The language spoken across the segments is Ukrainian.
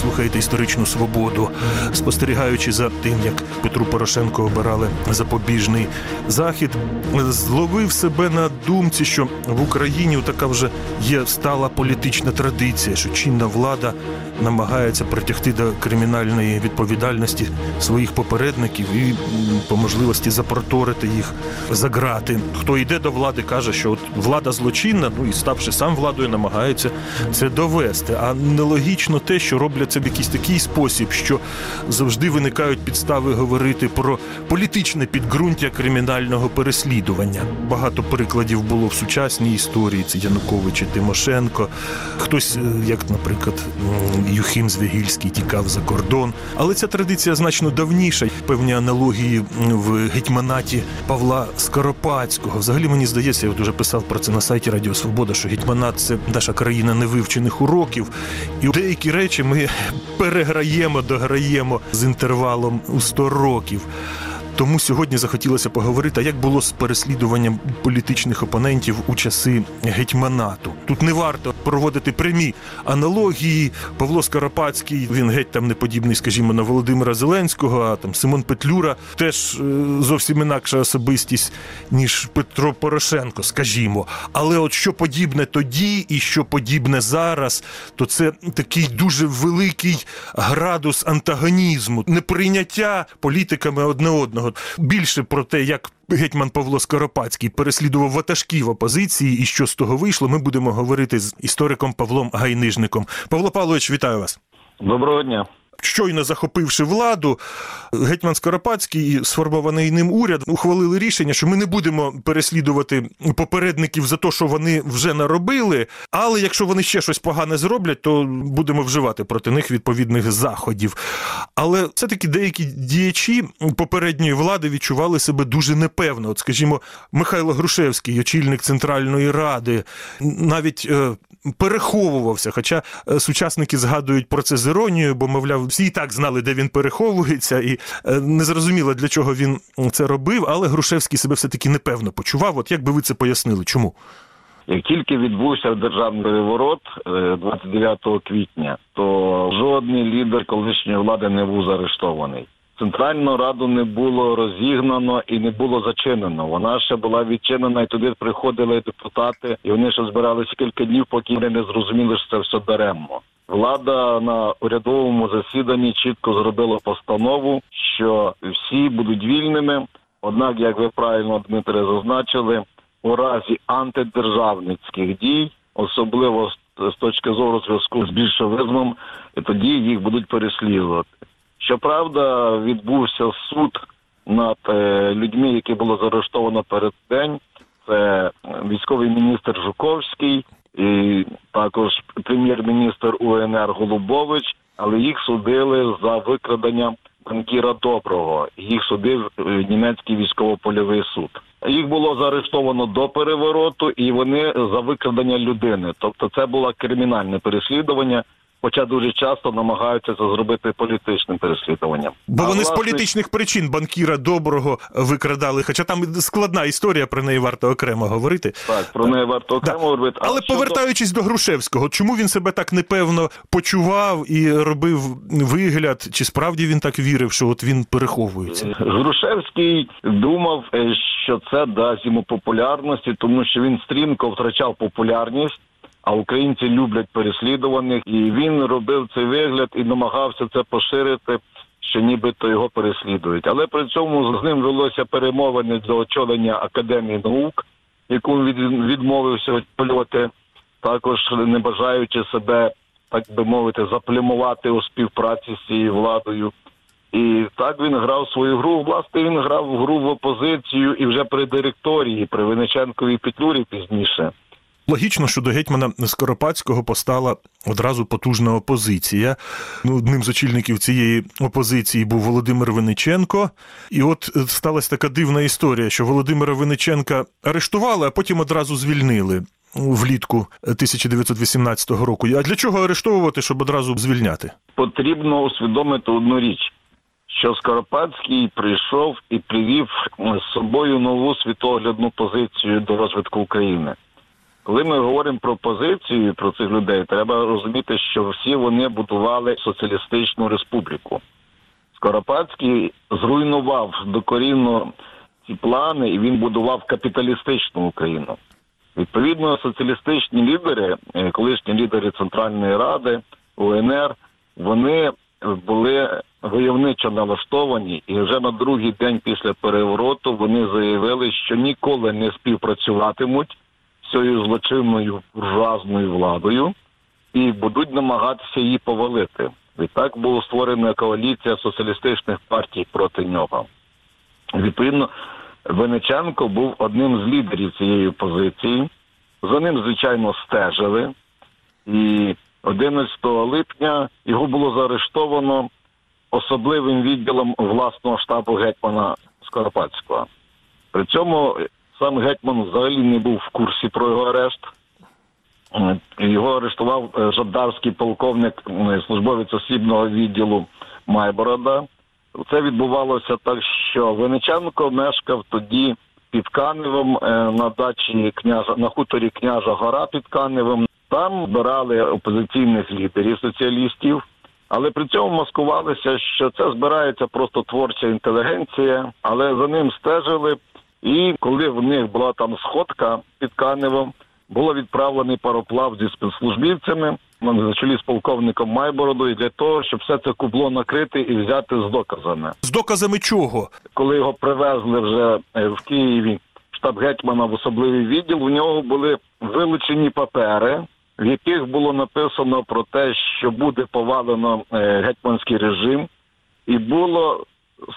слухаєте історичну свободу, спостерігаючи за тим, як Петру Порошенко обирали запобіжний захід, зловив себе на думці, що в Україні така вже є стала політична традиція, що чинна влада намагається притягти до кримінальної відповідальності своїх попередників і по можливості запроторити їх за грати. Хто йде до влади, каже, що от влада злочинна, ну і ставши сам владою, намагається це довести. А нелогічно те, що роблять це в якийсь такий спосіб, що завжди виникають підстави говорити про політичне підґрунтя кримінального переслідування. Багато прикладів було в сучасній історії. Це Янукович і Тимошенко. Хтось, е, як, наприклад, Юхим Звягільський тікав за кордон. Але ця традиція значно давніша. Певні аналогії в гетьманаті Павла Скоропадського. Взагалі мені здається, я от уже писав про це на сайті Радіо Свобода, що гетьманат це наша країна невивчених уроків, і деякі речі ми переграємо, дограємо з інтервалом у 100 років. Тому сьогодні захотілося поговорити, як було з переслідуванням політичних опонентів у часи гетьманату. Тут не варто проводити прямі аналогії. Павло Скоропадський, він геть там не подібний, скажімо, на Володимира Зеленського, а там Симон Петлюра теж е, зовсім інакша особистість, ніж Петро Порошенко, скажімо. Але от що подібне тоді і що подібне зараз, то це такий дуже великий градус антагонізму, неприйняття політиками одне одного. Більше про те, як гетьман Павло Скоропадський переслідував ватажків опозиції, і що з того вийшло, ми будемо говорити з істориком Павлом Гайнижником. Павло Павлович, вітаю вас. Доброго дня щойно захопивши владу, гетьман Скоропадський і сформований ним уряд ухвалили рішення, що ми не будемо переслідувати попередників за те, що вони вже наробили. Але якщо вони ще щось погане зроблять, то будемо вживати проти них відповідних заходів. Але все таки деякі діячі попередньої влади відчували себе дуже непевно. От, скажімо, Михайло Грушевський, очільник Центральної Ради, навіть е, переховувався. Хоча е, сучасники згадують про це з іронією, бо, мовляв, всі і так знали, де він переховується, і е, не зрозуміло, для чого він це робив, але Грушевський себе все-таки непевно почував. От як би ви це пояснили? Чому? Як тільки відбувся державний переворот 29 е, квітня, то жодний лідер колишньої влади не був заарештований. Центральну раду не було розігнано і не було зачинено. Вона ще була відчинена, і туди приходили депутати, і вони ще збиралися кілька днів, поки вони не зрозуміли, що це все даремно. Влада на урядовому засіданні чітко зробила постанову, що всі будуть вільними. Однак, як ви правильно Дмитре зазначили, у разі антидержавницьких дій, особливо з точки зору зв'язку з більшовизмом, тоді їх будуть переслідувати. Щоправда, відбувся суд над е, людьми, які було заарештовано перед день. Це військовий міністр Жуковський, і також прем'єр-міністр УНР Голубович, але їх судили за викрадення банкіра Доброго. Їх судив е, німецький військово-польовий суд. Їх було заарештовано до перевороту, і вони за викрадення людини. Тобто, це було кримінальне переслідування. Хоча дуже часто намагаються це зробити політичним переслідуванням, бо вони власне... з політичних причин банкіра доброго викрадали. Хоча там складна історія про неї варто окремо говорити. Так про неї варто окремо да. говорити. Але щодо... повертаючись до Грушевського, чому він себе так непевно почував і робив вигляд? Чи справді він так вірив, що от він переховується? Грушевський думав, е, що це дасть йому популярності, тому що він стрімко втрачав популярність а українці люблять переслідуваних, і він робив цей вигляд і намагався це поширити. Що нібито його переслідують, але при цьому з ним велося перемовини до очолення академії наук, яку він відмовився очолювати, також не бажаючи себе, так би мовити, заплямувати у співпраці з цією владою. І так він грав свою гру. Власне він грав в гру в опозицію і вже при директорії, при Винниченковій Петлюрі пізніше. Логічно, що до гетьмана Скоропадського постала одразу потужна опозиція. Ну, Одним з очільників цієї опозиції був Володимир Виниченко. І от е, сталася така дивна історія, що Володимира Виниченка арештували, а потім одразу звільнили. Влітку 1918 року. А для чого арештовувати, щоб одразу звільняти? Потрібно усвідомити одну річ, що Скоропадський прийшов і привів з собою нову світоглядну позицію до розвитку України. Коли ми говоримо про позицію про цих людей, треба розуміти, що всі вони будували соціалістичну республіку. Скоропадський зруйнував докорінно ці плани, і він будував капіталістичну Україну. Відповідно, соціалістичні лідери, е, колишні лідери Центральної Ради, УНР, вони були войовничо налаштовані, і вже на другий день після перевороту вони заявили, що ніколи не співпрацюватимуть цією злочинною буржуазною владою і будуть намагатися її повалити. Відтак була створена коаліція соціалістичних партій проти нього. Відповідно, Венеченко був одним з лідерів цієї позиції. За ним, звичайно, стежили. І 11 липня його було заарештовано особливим відділом власного штабу гетьмана Скоропадського. При цьому сам гетьман взагалі не був в курсі про його арешт. Е, Його арештував е, жандарський полковник, службовець осібного відділу Майборода. Це відбувалося так, що Венеченко мешкав тоді під Каневом е, на дачі княжа на хуторі княжа Гора під Каневом. Там збирали опозиційних лідерів соціалістів, але при цьому маскувалися, що це збирається просто творча інтелігенція, але за ним стежили. І коли в них була там сходка під Каневом, було відправлений пароплав зі спецслужбівцями на чолі з полковником Майбородою для того, щоб все це кубло накрити і взяти з доказами. З доказами чого? Коли його привезли вже е, в Києві штаб гетьмана в особливий відділ, у нього були вилучені папери, в яких було написано про те, що буде повалено е, гетьманський режим, і було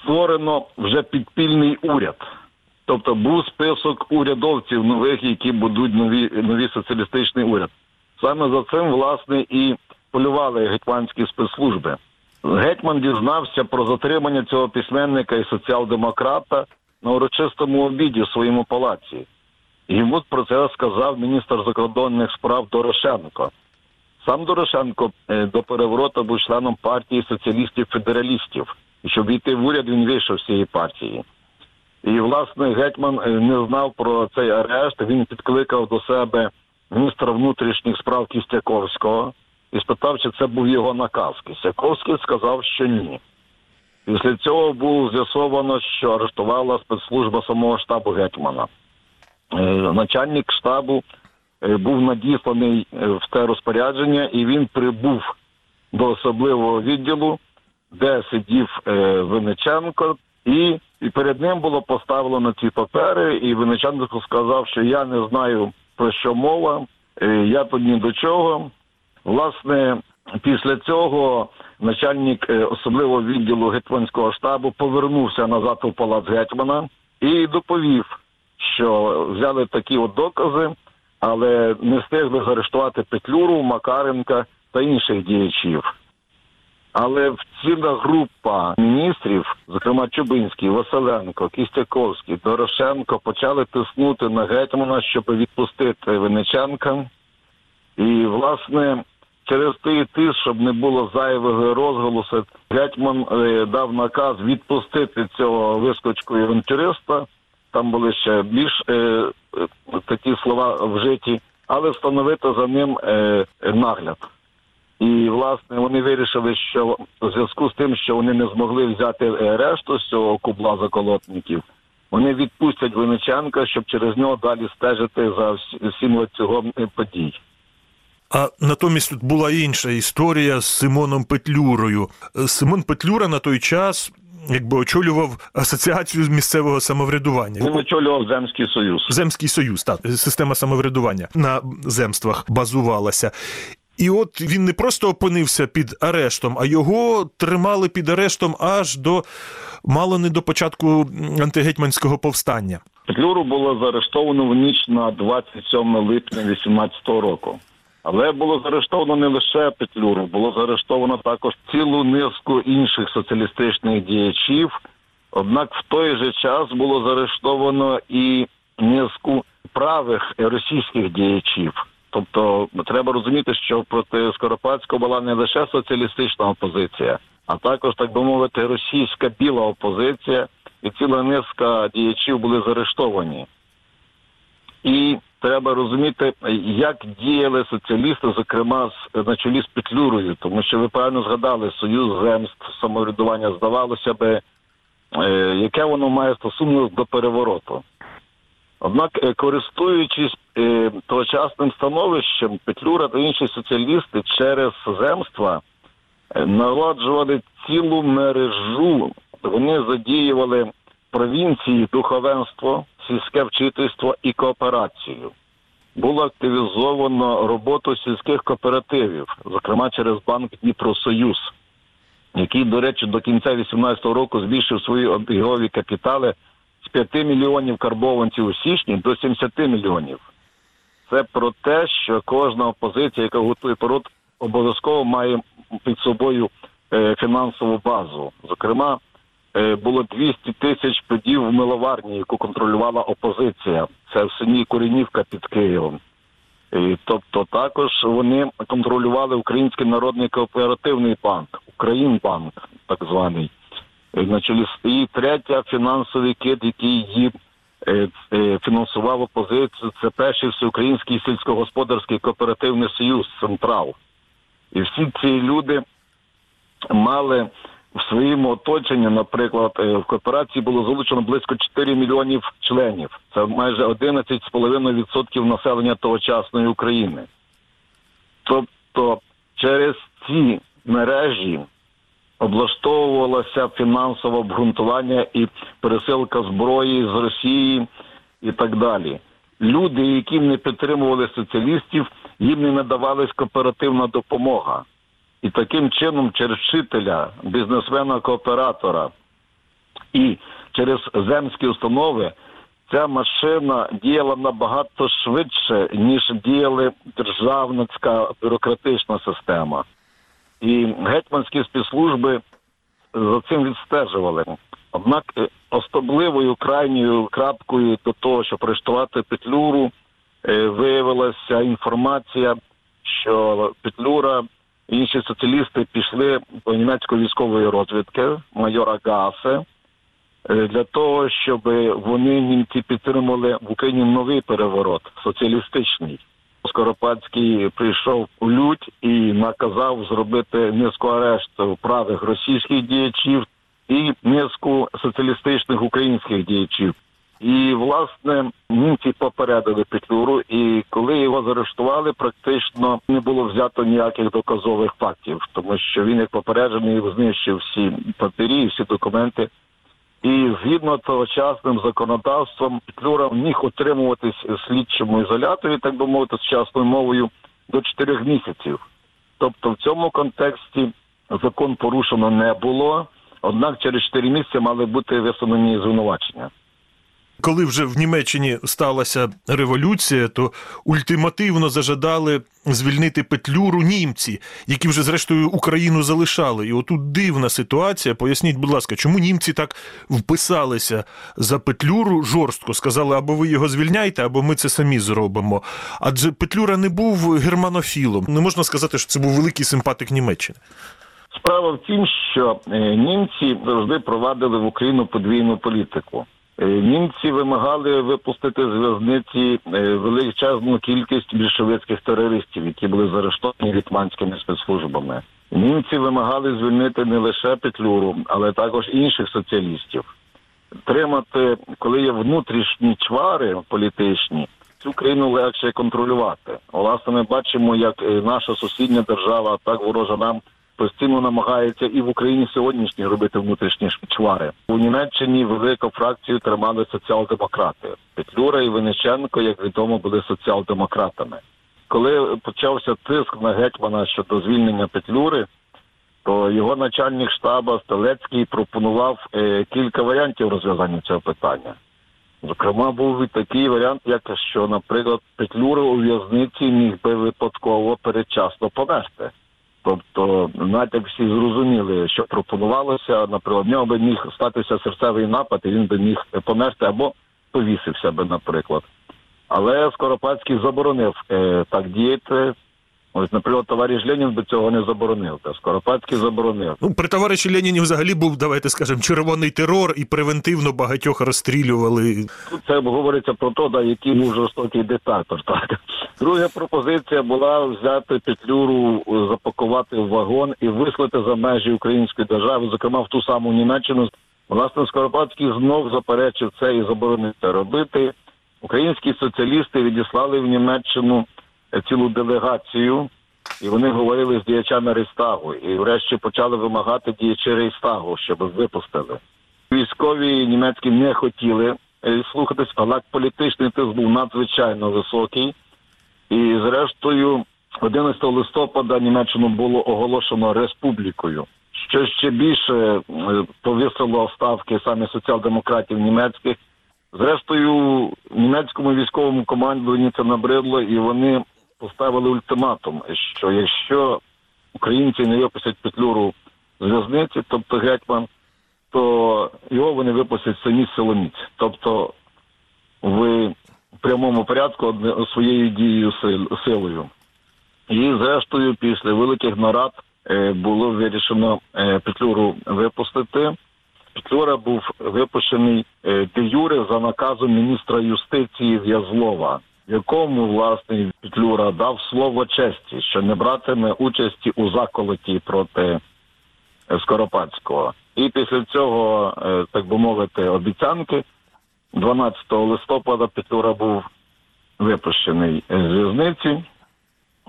створено вже підпільний уряд. Тобто був список урядовців нових, які будуть нові нові соціалістичний уряд. Саме за цим власне і полювали гетьманські спецслужби. Гетьман дізнався про затримання цього письменника і соціал-демократа на урочистому обіді в своєму палаці. Йому про це сказав міністр закордонних справ Дорошенко. Сам Дорошенко е, до перевороту був членом партії соціалістів-федералістів. І щоб війти в уряд, він вийшов з цієї партії. І, власне, гетьман е, не знав про цей арешт. Він підкликав до себе міністра внутрішніх справ Кістяковського і спитав, чи це був його наказ. Кістяковський сказав, що ні. Після цього було з'ясовано, що арештувала спецслужба самого штабу гетьмана. Е, Начальник штабу е, був надісланий в те розпорядження, і він прибув до особливого відділу, де сидів Винниченко, і, і перед ним було поставлено ці папери, і Винниченко сказав, що я не знаю про що мова, е, я тут ні до чого. Власне, після цього начальник е, особливого відділу гетьманського штабу повернувся назад у палац гетьмана і доповів, що взяли такі от докази, але не встигли заарештувати Петлюру, Макаренка та інших діячів. Але ціла група міністрів, зокрема Чубинський, Василенко, Кістяковський, Дорошенко, почали тиснути на гетьмана, щоб відпустити Винниченка. І, власне, через той тиск, щоб не було зайвого розголосу, гетьман е, дав наказ відпустити цього вискочку авантюриста. Там були ще більш е, такі слова вжиті, але встановити за ним е, нагляд. І власне вони вирішили, що в зв'язку з тим, що вони не змогли взяти е, решту з цього кубла заколотників, вони відпустять Винниченка, щоб через нього далі стежити за всі- всім ланцюгом е, подій. А натомість тут була інша історія з Симоном Петлюрою. Е, Симон Петлюра на той час якби очолював асоціацію з місцевого самоврядування. Він очолював Земський Союз. Земський союз, так, система самоврядування на земствах базувалася. І от він не просто опинився під арештом, а його тримали під арештом аж до мало не до початку антигетьманського повстання. Петлюру було заарештовано в ніч на 27 липня 18 року. Але було заарештовано не лише Петлюру, було заарештовано також цілу низку інших соціалістичних діячів. Однак в той же час було заарештовано і низку правих російських діячів. Тобто треба розуміти, що проти Скоропадського була не лише соціалістична опозиція, а також, так би мовити, російська біла опозиція, і ціла низка діячів були заарештовані. І треба розуміти, як діяли соціалісти, зокрема на чолі з Петлюрою, тому що ви правильно згадали союз земств самоврядування, здавалося би, е, яке воно має стосунок до перевороту. Однак, е, користуючись е, тогочасним становищем, Петлюра та інші соціалісти через земства е, народжували цілу мережу. Вони задіювали провінції, духовенство, сільське вчительство і кооперацію. Було активізовано роботу сільських кооперативів, зокрема через банк Дніпросоюз, який, до речі, до кінця 2018 року збільшив свої обігові капітали з 5 мільйонів карбованців у січні до 70 мільйонів. Це про те, що кожна опозиція, яка готує пород, обов'язково має під собою е, фінансову базу. Зокрема, е, було 200 тисяч подів в миловарні, яку контролювала опозиція. Це в селі Корінівка під Києвом. І, тобто також вони контролювали Український народний кооперативний банк, Українбанк, так званий. На чолі третя фінансовий кит, який її е, е, фінансував опозицію. Це перший всеукраїнський сільськогосподарський кооперативний союз Централ. І всі ці люди мали в своєму оточенні, наприклад, е, в кооперації було залучено близько 4 мільйонів членів. Це майже 11,5% населення тогочасної України. Тобто через ці мережі облаштовувалося фінансове обґрунтування і пересилка зброї з Росії і так далі. Люди, які не підтримували соціалістів, їм не надавалась кооперативна допомога. І таким чином, через вчителя, бізнесмена, кооператора і через земські установи ця машина діяла набагато швидше, ніж діяла державницька бюрократична система. І гетьманські спецслужби за цим відстежували. Однак е, особливою крайньою крапкою до того, щоб арештувати Петлюру, е, виявилася інформація, що Петлюра і інші соціалісти пішли до німецької військової розвідки майора Гасе е, для того, щоб вони німці підтримали в Україні новий переворот соціалістичний. Скоропадський прийшов у лють і наказав зробити низку арештів правих російських діячів і низку соціалістичних українських діячів. І власне німці попередили Петлюру, і коли його заарештували, практично не було взято ніяких доказових фактів, тому що він як попереджений знищив всі папері, всі документи. І згідно тогочасним законодавством, Петлюра міг отримуватись слідчому ізоляторі, так би мовити, сучасною мовою до чотирьох місяців. Тобто, в цьому контексті закон порушено не було однак через чотири місяці мали бути висунені звинувачення. Коли вже в Німеччині сталася революція, то ультимативно зажадали звільнити Петлюру німці, які вже зрештою Україну залишали. І отут дивна ситуація. Поясніть, будь ласка, чому німці так вписалися за Петлюру жорстко? Сказали, або ви його звільняйте, або ми це самі зробимо. Адже Петлюра не був германофілом. Не можна сказати, що це був великий симпатик Німеччини. Справа в тім, що е, німці завжди провадили в Україну подвійну політику. Е, Німці вимагали випустити з в'язниці е, величезну кількість більшовицьких терористів, які були заарештовані літманськими спецслужбами. Німці вимагали звільнити не лише Петлюру, але також інших соціалістів. Тримати, коли є внутрішні чвари політичні, цю країну легше контролювати. Власне, ми бачимо, як е, наша сусідня держава, так ворожа нам постійно намагається і в Україні сьогоднішній робити внутрішні чвари. У Німеччині велику фракцію тримали соціал-демократи. Петлюра і Вениченко, як відомо, були соціал-демократами. Коли почався тиск на гетьмана щодо звільнення Петлюри, то його начальник штабу Стелецький пропонував е, кілька варіантів розв'язання цього питання. Зокрема, був і такий варіант, як що, наприклад, Петлюра у в'язниці міг би випадково передчасно померти. Тобто, натяк всі зрозуміли, що пропонувалося, наприклад, в нього би міг статися серцевий напад, і він би міг померти або повісився би, наприклад. Але Скоропадський заборонив е, так діяти. Ось, наприклад, товариш Ленін би цього не заборонив, та Скоропадський заборонив. Ну, при товариші Леніні взагалі був, давайте скажемо, червоний терор і превентивно багатьох розстрілювали. Тут це говориться про те, да, який був жорстокий диктатор. Так. Друга пропозиція була взяти Петлюру, е, запакувати в вагон і вислати за межі української держави, зокрема в ту саму Німеччину. Власне, Скоропадський знов заперечив це і заборонив це робити. Українські соціалісти відіслали в Німеччину цілу делегацію, і вони говорили з діячами Рейстагу. І врешті почали вимагати діячі Рейстагу, щоб випустили. Військові німецькі не хотіли е, слухатись, але політичний тиск був надзвичайно високий. І зрештою, 11 листопада Німеччину було оголошено республікою. Що ще більше е, повісило ставки саме соціал-демократів німецьких. Зрештою, німецькому військовому командуванню це набридло, і вони поставили ультиматум, що якщо українці не випустять петлюру з в'язниці, тобто гетьман, то його вони випустять самі силоміць. Тобто в прямому порядку своєю дією силою. І зрештою, після великих нарад е, було вирішено е, Петлюру випустити. Петлюра був випущений е, де юре за наказом міністра юстиції В'язлова, якому власне Петлюра дав слово честі, що не братиме участі у заколоті проти е, Скоропадського. І після цього, е, так би мовити, обіцянки 12 листопада Петлюра був випущений з в'язниці,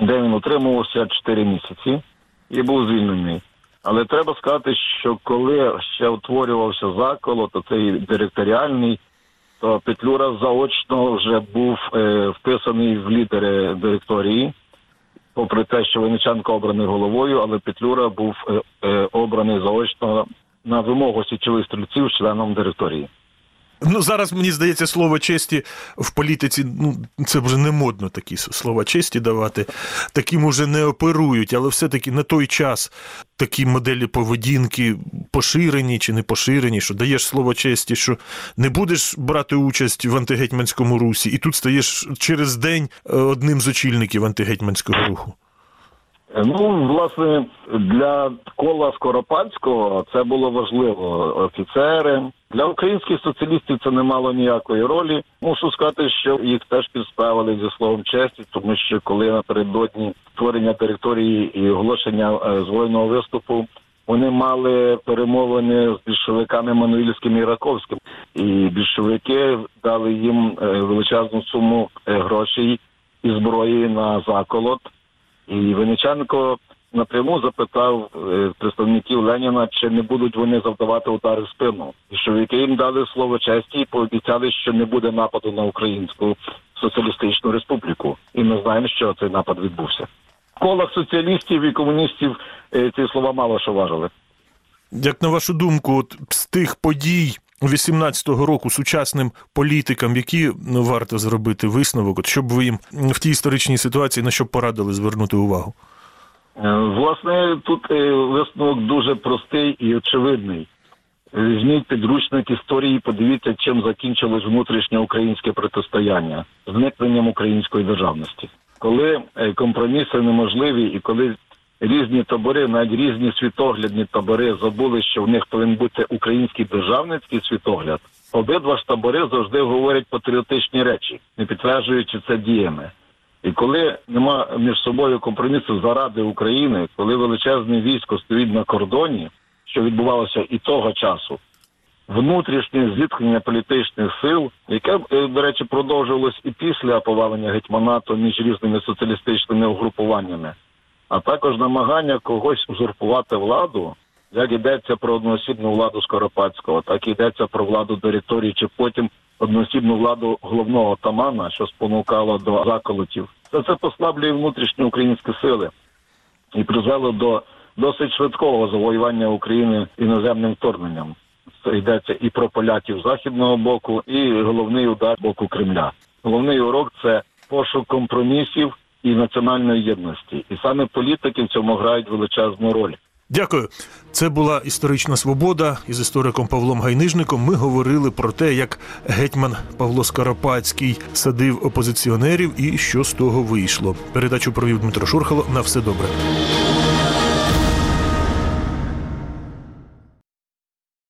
де він утримувався 4 місяці і був звільнений. Але треба сказати, що коли ще утворювався заколот, то цей директоріальний, то Петлюра заочно вже був е, вписаний в лідери директорії, попри те, що Винниченко обраний головою, але Петлюра був е, е, обраний заочно на вимогу січових стрільців членом директорії. Ну, зараз мені здається, слово честі в політиці, ну, це вже не модно такі слова честі давати. Таким уже не оперують, але все-таки на той час такі моделі поведінки поширені чи не поширені, що даєш слово честі, що не будеш брати участь в антигетьманському русі, і тут стаєш через день е, одним з очільників антигетьманського руху. Е, Ну, власне, для кола Скоропадського це було важливо. Офіцери для українських соціалістів це не мало ніякої ролі. Мушу сказати, що їх теж підставили зі словом честі, тому що коли напередодні створення території і оголошення е, збройного виступу. Вони мали перемовини з більшовиками Мануїльським і Раковським, і більшовики дали їм е, величезну суму грошей і зброї на заколот. І Вениченко напряму запитав е, представників Леніна, чи не будуть вони завдавати удари в спину. І які їм дали слово честі і пообіцяли, що не буде нападу на Українську соціалістичну республіку. І ми знаємо, що цей напад відбувся. В колах соціалістів і комуністів е, ці слова мало що важили. Як на вашу думку, от з тих подій 18-го року сучасним політикам, які ну, варто зробити висновок, от щоб ви їм в тій історичній ситуації на що порадили звернути увагу? Е, Власне, тут е, висновок дуже простий і очевидний. Візьміть підручник історії, подивіться, чим закінчилось внутрішнє українське протистояння зникненням української державності. Коли е, компроміси неможливі, і коли різні табори, навіть різні світоглядні табори забули, що в них повинен бути український державницький світогляд. Обидва ж табори завжди говорять патріотичні речі, не підтверджуючи це діями. І коли нема між собою компромісу заради України, коли величезне військо стоїть на кордоні, що відбувалося і того часу, внутрішнє зіткнення політичних сил, яке, е, до речі, продовжувалось і після повалення гетьманату між різними соціалістичними угрупуваннями, а також намагання когось узурпувати владу, як йдеться про одноосібну владу Скоропадського, так і йдеться про владу директорії, чи потім одноосібну владу головного отамана, що спонукало до заколотів. Це це послаблює внутрішні українські сили і призвело до досить швидкого завоювання України іноземним вторгненням. Це йдеться і про поляків західного боку, і головний удар боку Кремля. Головний урок це пошук компромісів і національної єдності. І саме політики в цьому грають величезну роль. Дякую. Це була історична свобода. Із істориком Павлом Гайнижником ми говорили про те, як гетьман Павло Скоропадський садив опозиціонерів і що з того вийшло. Передачу провів Дмитро Шурхало. На все добре.